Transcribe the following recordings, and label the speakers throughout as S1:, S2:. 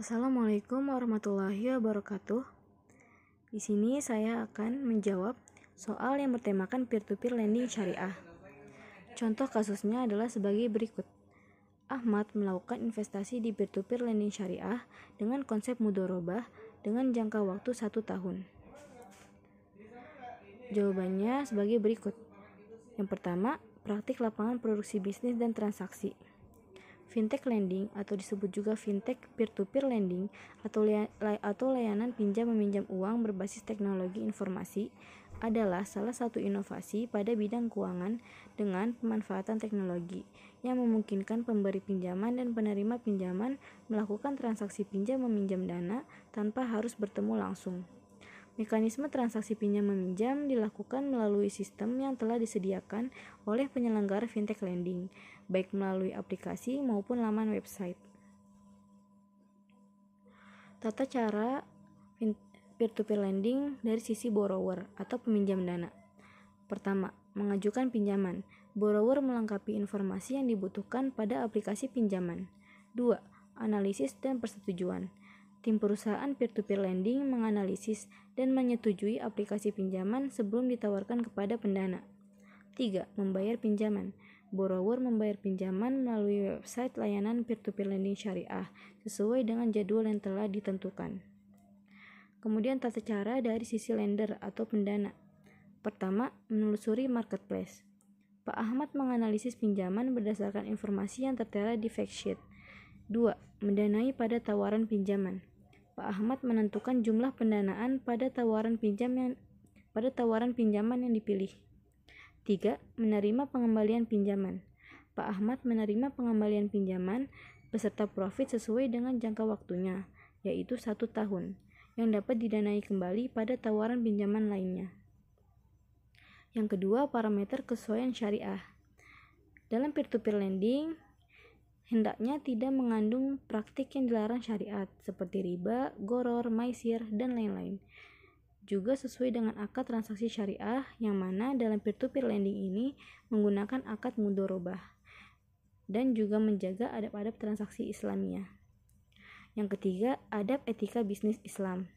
S1: Assalamualaikum warahmatullahi wabarakatuh. Di sini saya akan menjawab soal yang bertemakan peer-to-peer lending syariah. Contoh kasusnya adalah sebagai berikut. Ahmad melakukan investasi di peer-to-peer lending syariah dengan konsep mudorobah dengan jangka waktu satu tahun. Jawabannya sebagai berikut. Yang pertama, praktik lapangan produksi bisnis dan transaksi. Fintech lending atau disebut juga fintech peer-to-peer lending atau, atau layanan pinjam meminjam uang berbasis teknologi informasi adalah salah satu inovasi pada bidang keuangan dengan pemanfaatan teknologi yang memungkinkan pemberi pinjaman dan penerima pinjaman melakukan transaksi pinjam meminjam dana tanpa harus bertemu langsung. Mekanisme transaksi pinjam meminjam dilakukan melalui sistem yang telah disediakan oleh penyelenggara fintech lending, baik melalui aplikasi maupun laman website. Tata cara peer-to-peer lending dari sisi borrower atau peminjam dana. Pertama, mengajukan pinjaman. Borrower melengkapi informasi yang dibutuhkan pada aplikasi pinjaman. 2. Analisis dan persetujuan. Tim perusahaan peer-to-peer lending menganalisis dan menyetujui aplikasi pinjaman sebelum ditawarkan kepada pendana. 3. Membayar pinjaman. Borrower membayar pinjaman melalui website layanan peer-to-peer lending syariah sesuai dengan jadwal yang telah ditentukan. Kemudian tata cara dari sisi lender atau pendana. Pertama, menelusuri marketplace. Pak Ahmad menganalisis pinjaman berdasarkan informasi yang tertera di fact sheet. 2. Mendanai pada tawaran pinjaman. Pak Ahmad menentukan jumlah pendanaan pada tawaran pinjam yang pada tawaran pinjaman yang dipilih. 3. Menerima pengembalian pinjaman. Pak Ahmad menerima pengembalian pinjaman beserta profit sesuai dengan jangka waktunya, yaitu satu tahun, yang dapat didanai kembali pada tawaran pinjaman lainnya. Yang kedua, parameter kesesuaian syariah. Dalam peer-to-peer lending, hendaknya tidak mengandung praktik yang dilarang syariat seperti riba, goror, maisir, dan lain-lain. Juga sesuai dengan akad transaksi syariah yang mana dalam peer-to-peer lending ini menggunakan akad mudorobah dan juga menjaga adab-adab transaksi Islamiyah. Yang ketiga, adab etika bisnis Islam.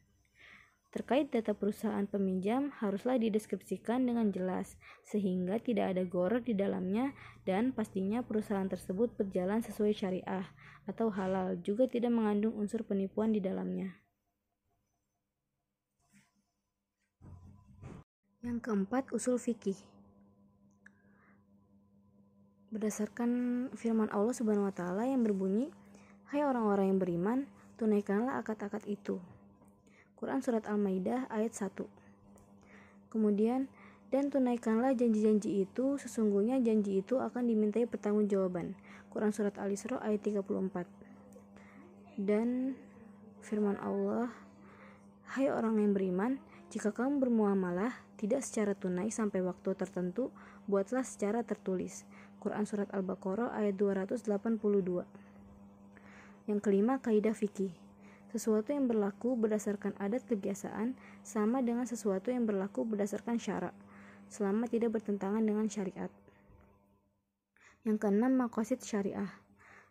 S1: Terkait data perusahaan peminjam haruslah dideskripsikan dengan jelas sehingga tidak ada goror di dalamnya dan pastinya perusahaan tersebut berjalan sesuai syariah atau halal juga tidak mengandung unsur penipuan di dalamnya. Yang keempat, usul fikih. Berdasarkan firman Allah Subhanahu wa taala yang berbunyi, "Hai orang-orang yang beriman, tunaikanlah akad-akad itu." Quran Surat Al-Maidah ayat 1 Kemudian, dan tunaikanlah janji-janji itu, sesungguhnya janji itu akan dimintai pertanggungjawaban. Quran Surat Al-Isra ayat 34 Dan firman Allah, Hai orang yang beriman, jika kamu bermuamalah tidak secara tunai sampai waktu tertentu, buatlah secara tertulis. Quran Surat Al-Baqarah ayat 282 Yang kelima, kaidah fikih. Sesuatu yang berlaku berdasarkan adat kebiasaan sama dengan sesuatu yang berlaku berdasarkan syarak, selama tidak bertentangan dengan syariat. Yang keenam, makosid syariah.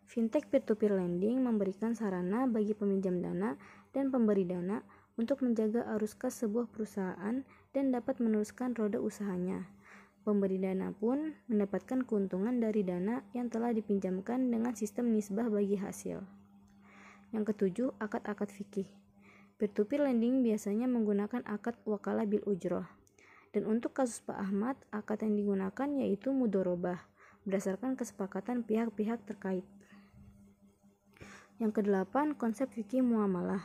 S1: Fintech peer-to-peer lending memberikan sarana bagi peminjam dana dan pemberi dana untuk menjaga arus kas sebuah perusahaan dan dapat meneruskan roda usahanya. Pemberi dana pun mendapatkan keuntungan dari dana yang telah dipinjamkan dengan sistem nisbah bagi hasil. Yang ketujuh, akad-akad fikih. Peer-to-peer lending biasanya menggunakan akad wakalah bil ujroh. Dan untuk kasus Pak Ahmad, akad yang digunakan yaitu mudorobah, berdasarkan kesepakatan pihak-pihak terkait. Yang kedelapan, konsep fikih muamalah.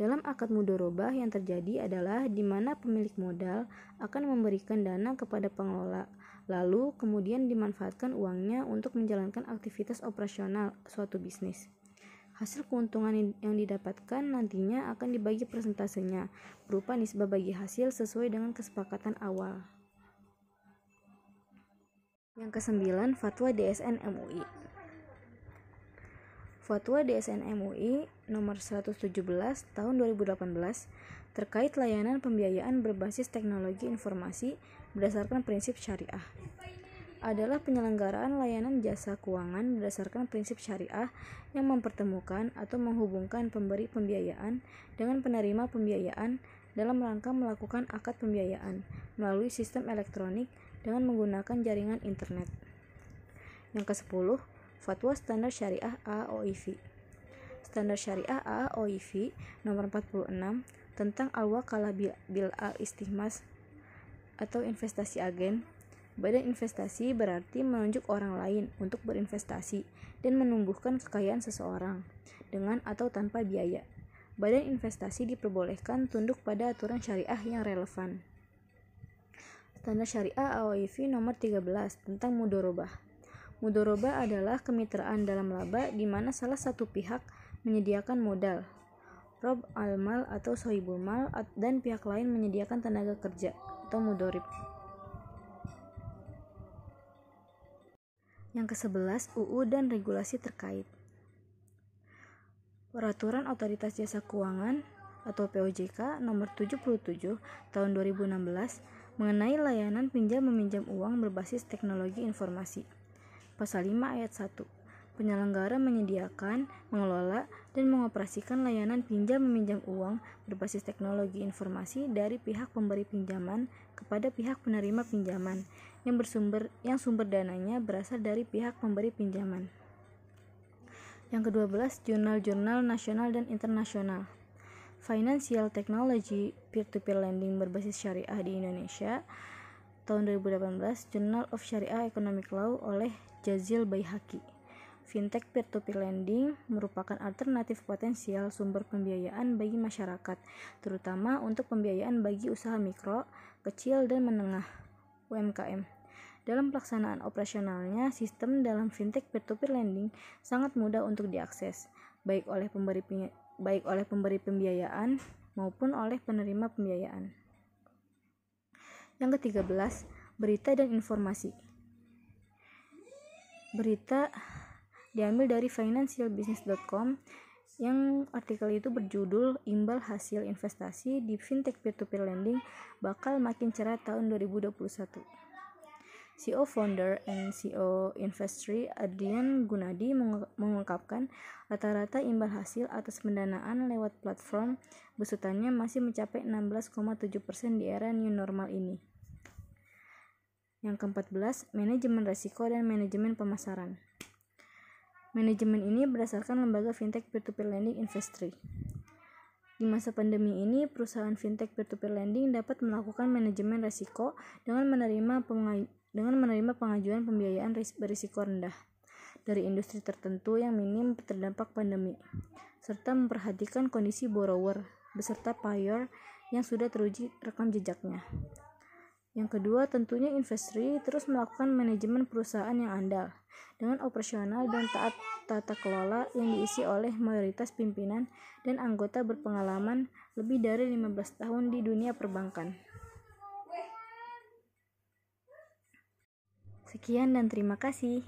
S1: Dalam akad mudorobah yang terjadi adalah di mana pemilik modal akan memberikan dana kepada pengelola, lalu kemudian dimanfaatkan uangnya untuk menjalankan aktivitas operasional suatu bisnis. Hasil keuntungan yang didapatkan nantinya akan dibagi persentasenya berupa nisbah bagi hasil sesuai dengan kesepakatan awal. Yang kesembilan, Fatwa DSN MUI. Fatwa DSN MUI nomor 117 tahun 2018 terkait layanan pembiayaan berbasis teknologi informasi berdasarkan prinsip syariah. Adalah penyelenggaraan layanan jasa keuangan berdasarkan prinsip syariah yang mempertemukan atau menghubungkan pemberi pembiayaan dengan penerima pembiayaan dalam rangka melakukan akad pembiayaan melalui sistem elektronik dengan menggunakan jaringan internet. Yang ke-10, Fatwa Standar Syariah AOIV. Standar Syariah AOIV nomor 46 tentang al-wakalah bil al-istihmas atau investasi agen Badan investasi berarti menunjuk orang lain untuk berinvestasi dan menumbuhkan kekayaan seseorang dengan atau tanpa biaya. Badan investasi diperbolehkan tunduk pada aturan syariah yang relevan. Standar Syariah AOIV nomor 13 tentang mudorobah. Mudorobah adalah kemitraan dalam laba di mana salah satu pihak menyediakan modal, rob almal atau sohibul mal dan pihak lain menyediakan tenaga kerja atau mudorib. Yang ke-11, UU dan regulasi terkait. Peraturan Otoritas Jasa Keuangan atau POJK nomor 77 tahun 2016 mengenai layanan pinjam meminjam uang berbasis teknologi informasi. Pasal 5 ayat 1. Penyelenggara menyediakan, mengelola, dan mengoperasikan layanan pinjam meminjam uang berbasis teknologi informasi dari pihak pemberi pinjaman kepada pihak penerima pinjaman yang bersumber yang sumber dananya berasal dari pihak pemberi pinjaman. Yang ke-12, jurnal-jurnal nasional dan internasional. Financial Technology Peer-to-Peer Lending berbasis syariah di Indonesia tahun 2018 Journal of Syariah Economic Law oleh Jazil Baihaki. Fintech peer-to-peer lending merupakan alternatif potensial sumber pembiayaan bagi masyarakat, terutama untuk pembiayaan bagi usaha mikro, kecil, dan menengah UMKM. Dalam pelaksanaan operasionalnya, sistem dalam fintech peer-to-peer lending sangat mudah untuk diakses, baik oleh pemberi baik oleh pemberi pembiayaan maupun oleh penerima pembiayaan. Yang ke-13, berita dan informasi. Berita diambil dari financialbusiness.com yang artikel itu berjudul Imbal Hasil Investasi di Fintech Peer-to-Peer Lending bakal makin cerah tahun 2021. CEO founder and CEO Investry Adrian Gunadi mengungkapkan rata-rata imbal hasil atas pendanaan lewat platform besutannya masih mencapai 16,7% di era new normal ini. Yang keempat-belas, manajemen risiko dan manajemen pemasaran. Manajemen ini berdasarkan lembaga fintech peer-to-peer lending Investri. Di masa pandemi ini, perusahaan fintech peer-to-peer lending dapat melakukan manajemen risiko dengan menerima dengan menerima pengajuan pembiayaan berisiko rendah dari industri tertentu yang minim terdampak pandemi, serta memperhatikan kondisi borrower beserta payer yang sudah teruji rekam jejaknya. Yang kedua, tentunya Investri terus melakukan manajemen perusahaan yang andal dengan operasional dan taat tata kelola yang diisi oleh mayoritas pimpinan dan anggota berpengalaman lebih dari 15 tahun di dunia perbankan. Sekian dan terima kasih.